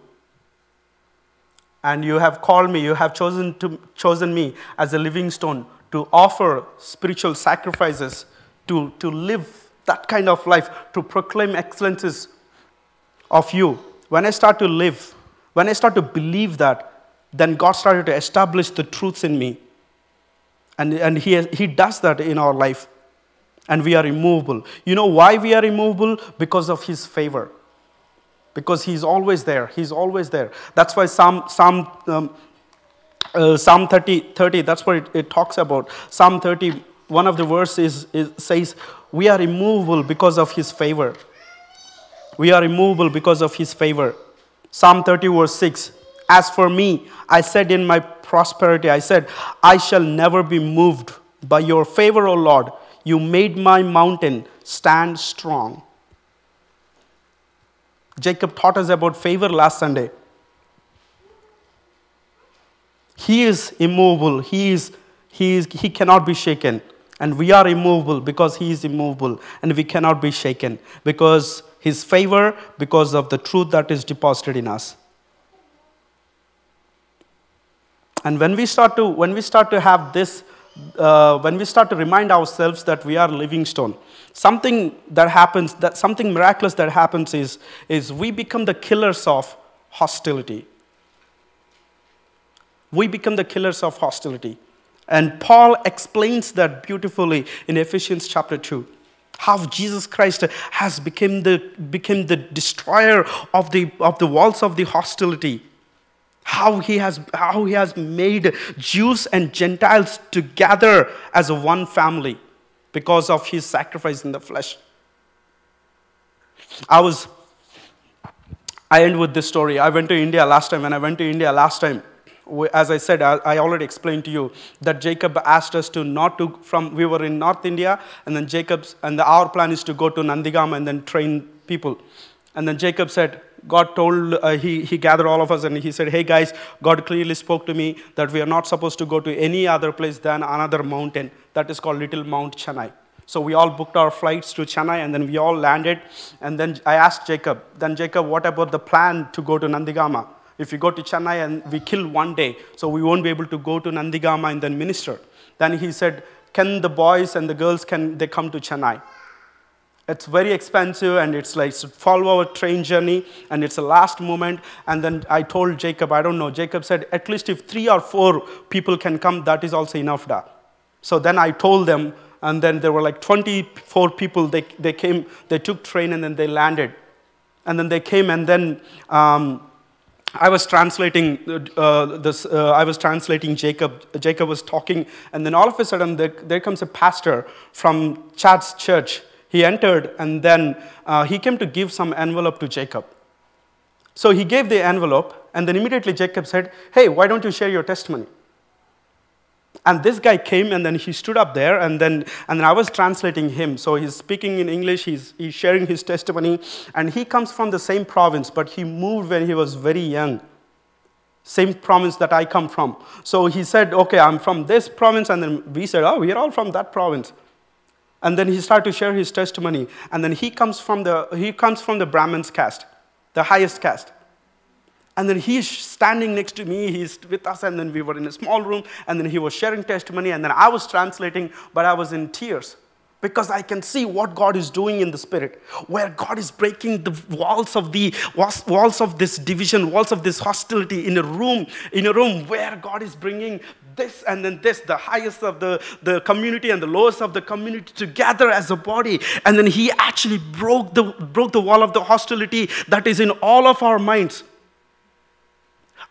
And you have called me, you have chosen, to, chosen me as a living stone to offer spiritual sacrifices to, to live that kind of life, to proclaim excellences of you. When I start to live, when I start to believe that, then God started to establish the truths in me. And, and he, he does that in our life. And we are immovable. You know why we are immovable? Because of His favor. Because He's always there. He's always there. That's why Psalm, Psalm, um, uh, Psalm 30, 30, that's what it, it talks about. Psalm 30 one of the verses is, says, We are immovable because of his favor. We are immovable because of his favor. Psalm 30, verse 6. As for me, I said in my prosperity, I said, I shall never be moved by your favor, O Lord. You made my mountain stand strong. Jacob taught us about favor last Sunday. He is immovable, he, is, he, is, he cannot be shaken. And we are immovable because He is immovable, and we cannot be shaken because His favor, because of the truth that is deposited in us. And when we start to, when we start to have this, uh, when we start to remind ourselves that we are living stone, something that happens, that something miraculous that happens is, is we become the killers of hostility. We become the killers of hostility. And Paul explains that beautifully in Ephesians chapter 2. How Jesus Christ has become the, become the destroyer of the, of the walls of the hostility. How he, has, how he has made Jews and Gentiles together as one family because of his sacrifice in the flesh. I was, I end with this story. I went to India last time. When I went to India last time, as I said, I already explained to you that Jacob asked us to not to from we were in North India, and then Jacob's and the, our plan is to go to Nandigam and then train people. And then Jacob said, God told uh, he he gathered all of us and he said, Hey guys, God clearly spoke to me that we are not supposed to go to any other place than another mountain that is called Little Mount Chennai. So we all booked our flights to Chennai and then we all landed. And then I asked Jacob, then Jacob, what about the plan to go to Nandigama? If we go to Chennai and we kill one day, so we won't be able to go to Nandigama and then minister. Then he said, Can the boys and the girls can they come to Chennai? It's very expensive and it's like 12 hour train journey and it's the last moment. And then I told Jacob, I don't know, Jacob said, at least if three or four people can come, that is also enough. Da. So then I told them, and then there were like 24 people. They, they came, they took train and then they landed. And then they came and then um, I was translating uh, this. Uh, I was translating Jacob. Jacob was talking, and then all of a sudden there, there comes a pastor from Chad's church he entered and then uh, he came to give some envelope to Jacob. So he gave the envelope, and then immediately Jacob said, Hey, why don't you share your testimony? And this guy came and then he stood up there, and then, and then I was translating him. So he's speaking in English, he's, he's sharing his testimony, and he comes from the same province, but he moved when he was very young. Same province that I come from. So he said, Okay, I'm from this province, and then we said, Oh, we're all from that province. And then he started to share his testimony. And then he comes from the, he comes from the Brahmin's caste, the highest caste. And then he's standing next to me, he's with us, and then we were in a small room, and then he was sharing testimony, and then I was translating, but I was in tears because I can see what God is doing in the spirit, where God is breaking the walls of the walls of this division, walls of this hostility in a room, in a room where God is bringing this and then this, the highest of the, the community and the lowest of the community together as a body. And then he actually broke the, broke the wall of the hostility that is in all of our minds.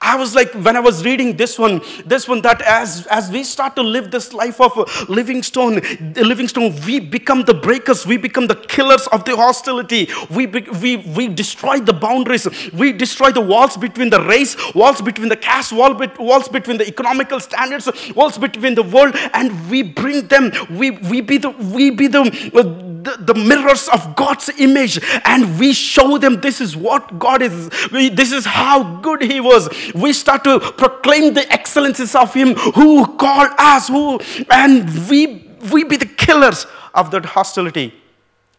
I was like, when I was reading this one, this one, that as, as we start to live this life of living stone, living stone, we become the breakers, we become the killers of the hostility. We, we, we destroy the boundaries, we destroy the walls between the race, walls between the caste, wall, walls between the economical standards, walls between the world, and we bring them, we, we be the, we be the, the, the mirrors of God's image and we show them this is what God is, we, this is how good He was. We start to proclaim the excellences of Him who called us, who, and we, we be the killers of that hostility.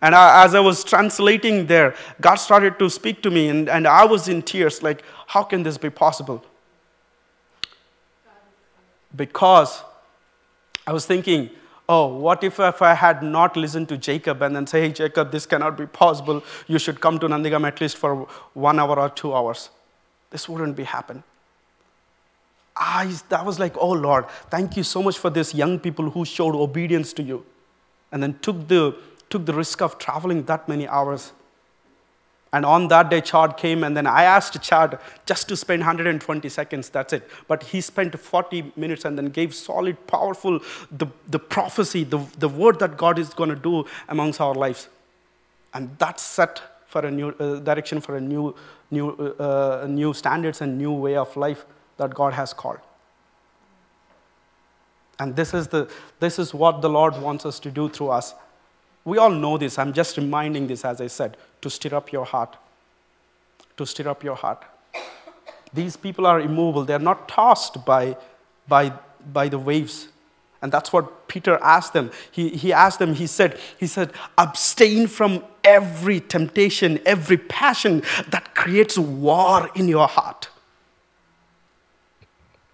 And I, as I was translating there, God started to speak to me, and, and I was in tears like, how can this be possible? Because I was thinking, oh, what if, if I had not listened to Jacob and then say, hey, Jacob, this cannot be possible. You should come to Nandigam at least for one hour or two hours. This wouldn't be happen. I, that was like, oh, Lord, thank you so much for this young people who showed obedience to you and then took the, took the risk of traveling that many hours and on that day, Chad came, and then I asked Chad just to spend 120 seconds, that's it. But he spent 40 minutes and then gave solid, powerful, the, the prophecy, the, the word that God is going to do amongst our lives. And that set for a new uh, direction, for a new, new, uh, uh, new standards and new way of life that God has called. And this is, the, this is what the Lord wants us to do through us we all know this. I'm just reminding this, as I said, to stir up your heart. To stir up your heart. These people are immovable. They're not tossed by, by, by the waves. And that's what Peter asked them. He, he asked them, he said, he said, abstain from every temptation, every passion that creates war in your heart.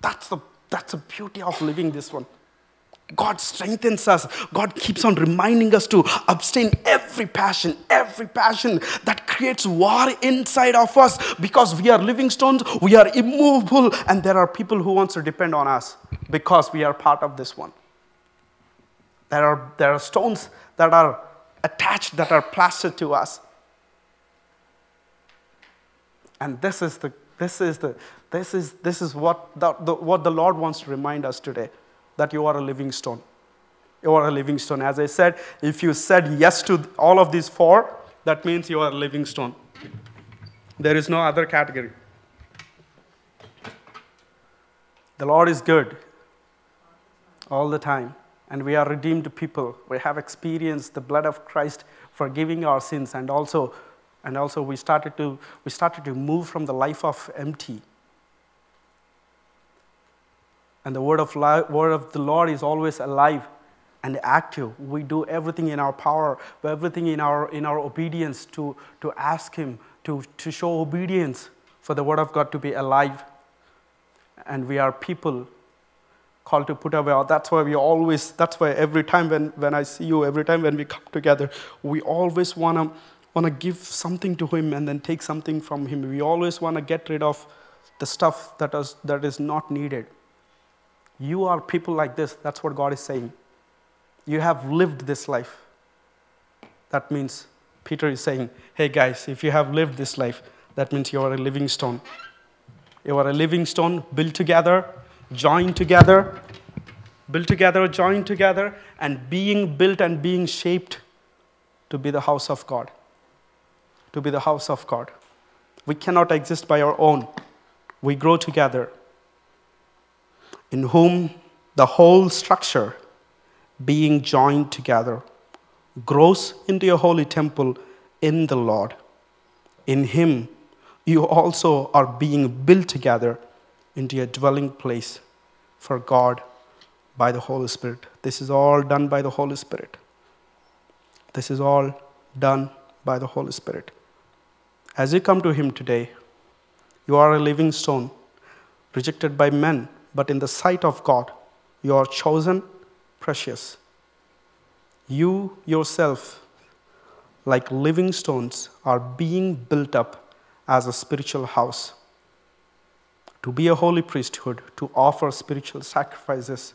That's the, that's the beauty of living this one. God strengthens us. God keeps on reminding us to abstain every passion, every passion that creates war inside of us because we are living stones, we are immovable, and there are people who want to depend on us because we are part of this one. There are, there are stones that are attached, that are plastered to us. And this is the this is the this is this is what the, the, what the Lord wants to remind us today that you are a living stone. You are a living stone. As I said, if you said yes to all of these four, that means you are a living stone. There is no other category. The Lord is good all the time, and we are redeemed people. We have experienced the blood of Christ forgiving our sins, and also, and also we started to we started to move from the life of empty and the word of, word of the Lord is always alive and active. We do everything in our power, everything in our, in our obedience to, to ask Him to, to show obedience for the word of God to be alive. And we are people called to put away. That's why we always, that's why every time when, when I see you, every time when we come together, we always want to want to give something to him and then take something from him. We always want to get rid of the stuff that is, that is not needed. You are people like this. That's what God is saying. You have lived this life. That means Peter is saying, hey guys, if you have lived this life, that means you are a living stone. You are a living stone built together joined together, built together, joined together, and being built and being shaped to be the house of God. To be the house of God. We cannot exist by our own. We grow together. In whom the whole structure, being joined together, grows into a holy temple in the Lord. In Him, you also are being built together into a dwelling place for God by the Holy Spirit. This is all done by the Holy Spirit. This is all done by the Holy Spirit. As you come to Him today, you are a living stone, rejected by men, but in the sight of God, you are chosen, precious. You yourself, like living stones, are being built up as a spiritual house to be a holy priesthood, to offer spiritual sacrifices.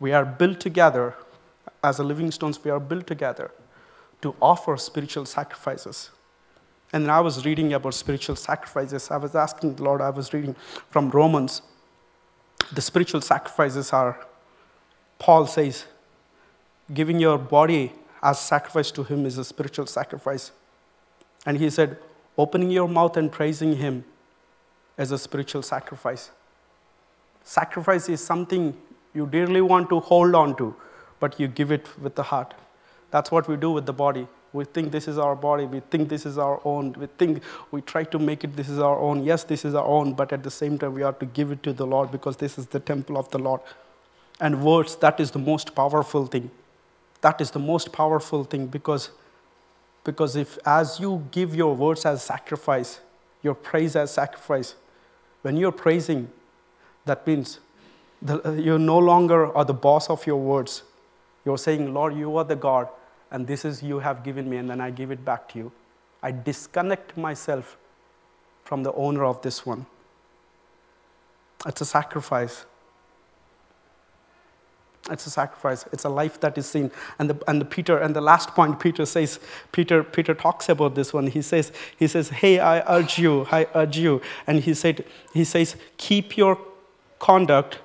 We are built together, as a living stones, we are built together to offer spiritual sacrifices. And I was reading about spiritual sacrifices. I was asking the Lord, I was reading from Romans. The spiritual sacrifices are, Paul says, giving your body as sacrifice to Him is a spiritual sacrifice. And he said, opening your mouth and praising Him as a spiritual sacrifice. Sacrifice is something you dearly want to hold on to, but you give it with the heart. That's what we do with the body. We think this is our body. We think this is our own. We think we try to make it this is our own. Yes, this is our own, but at the same time, we have to give it to the Lord because this is the temple of the Lord. And words, that is the most powerful thing. That is the most powerful thing because, because if as you give your words as sacrifice, your praise as sacrifice, when you're praising, that means the, you no longer are the boss of your words. You're saying, Lord, you are the God, and this is you have given me, and then I give it back to you. I disconnect myself from the owner of this one. It's a sacrifice. It's a sacrifice. It's a life that is seen. And the, and the Peter, and the last point Peter says, Peter, Peter talks about this one. He says, he says, Hey, I urge you, I urge you. And he said, he says, keep your conduct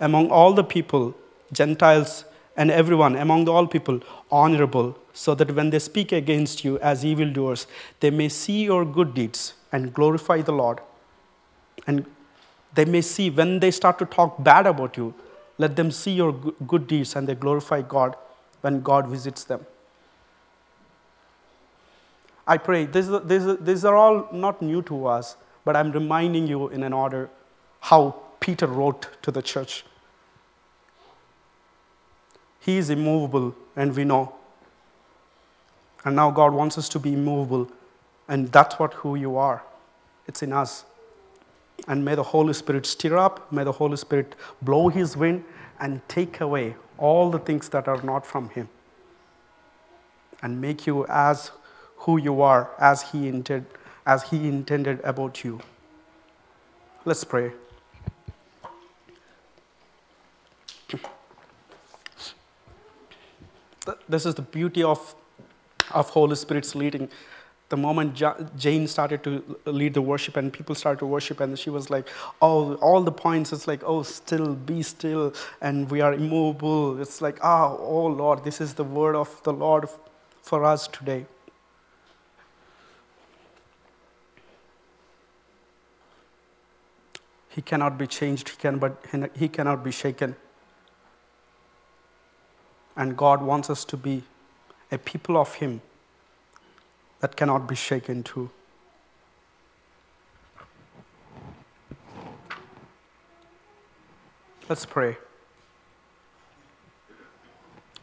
among all the people, Gentiles and everyone, among all people, honorable, so that when they speak against you as evildoers, they may see your good deeds and glorify the Lord. And they may see when they start to talk bad about you, let them see your good deeds and they glorify God when God visits them. I pray, these, these, these are all not new to us, but I'm reminding you in an order how Peter wrote to the church. He is immovable, and we know. And now God wants us to be immovable, and that's what who you are. It's in us. And may the Holy Spirit stir up, may the Holy Spirit blow his wind and take away all the things that are not from him and make you as who you are as he intended as he intended about you let's pray this is the beauty of, of holy spirit's leading the moment Jane started to lead the worship and people started to worship, and she was like, Oh, all the points, it's like, Oh, still, be still, and we are immovable. It's like, Ah, oh, oh Lord, this is the word of the Lord for us today. He cannot be changed, he, can, but he cannot be shaken. And God wants us to be a people of Him that cannot be shaken too. Let's pray.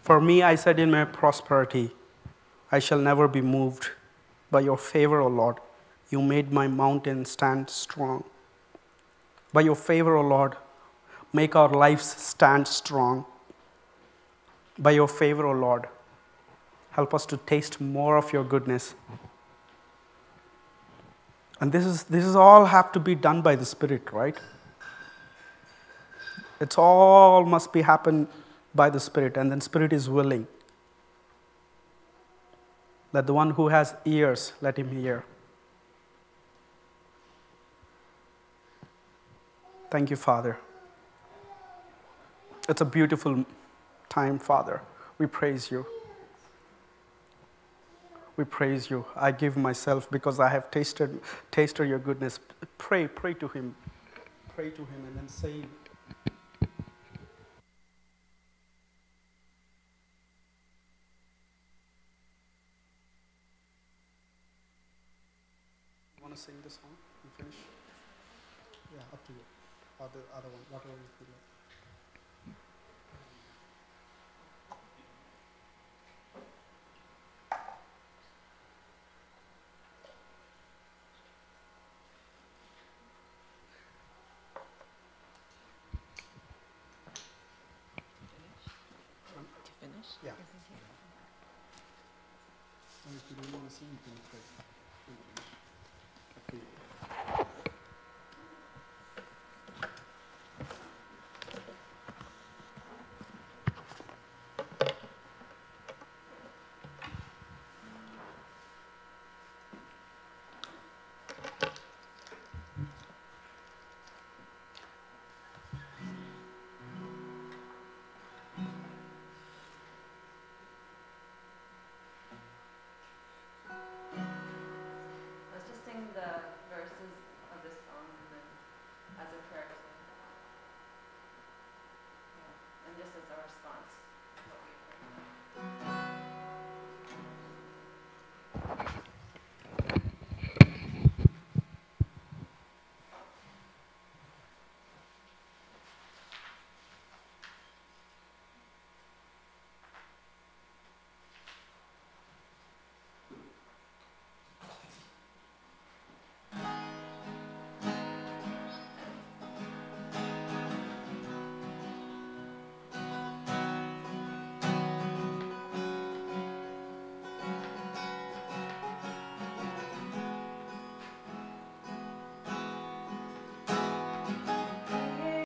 For me, I said in my prosperity, I shall never be moved. By your favor, O Lord, you made my mountain stand strong. By your favor, O Lord, Make our lives stand strong. By your favor, O Lord, help us to taste more of your goodness. And this is, this is all have to be done by the Spirit, right? It's all must be happen by the Spirit, and then Spirit is willing. Let the one who has ears, let him hear. Thank you, Father. It's a beautiful time, Father. We praise you. We praise you. I give myself because I have tasted, tasted your goodness. Pray, pray to him. Pray to him and then say, sing the song and finish? Yeah, up to you. Or the other one, whatever you 감사합니다.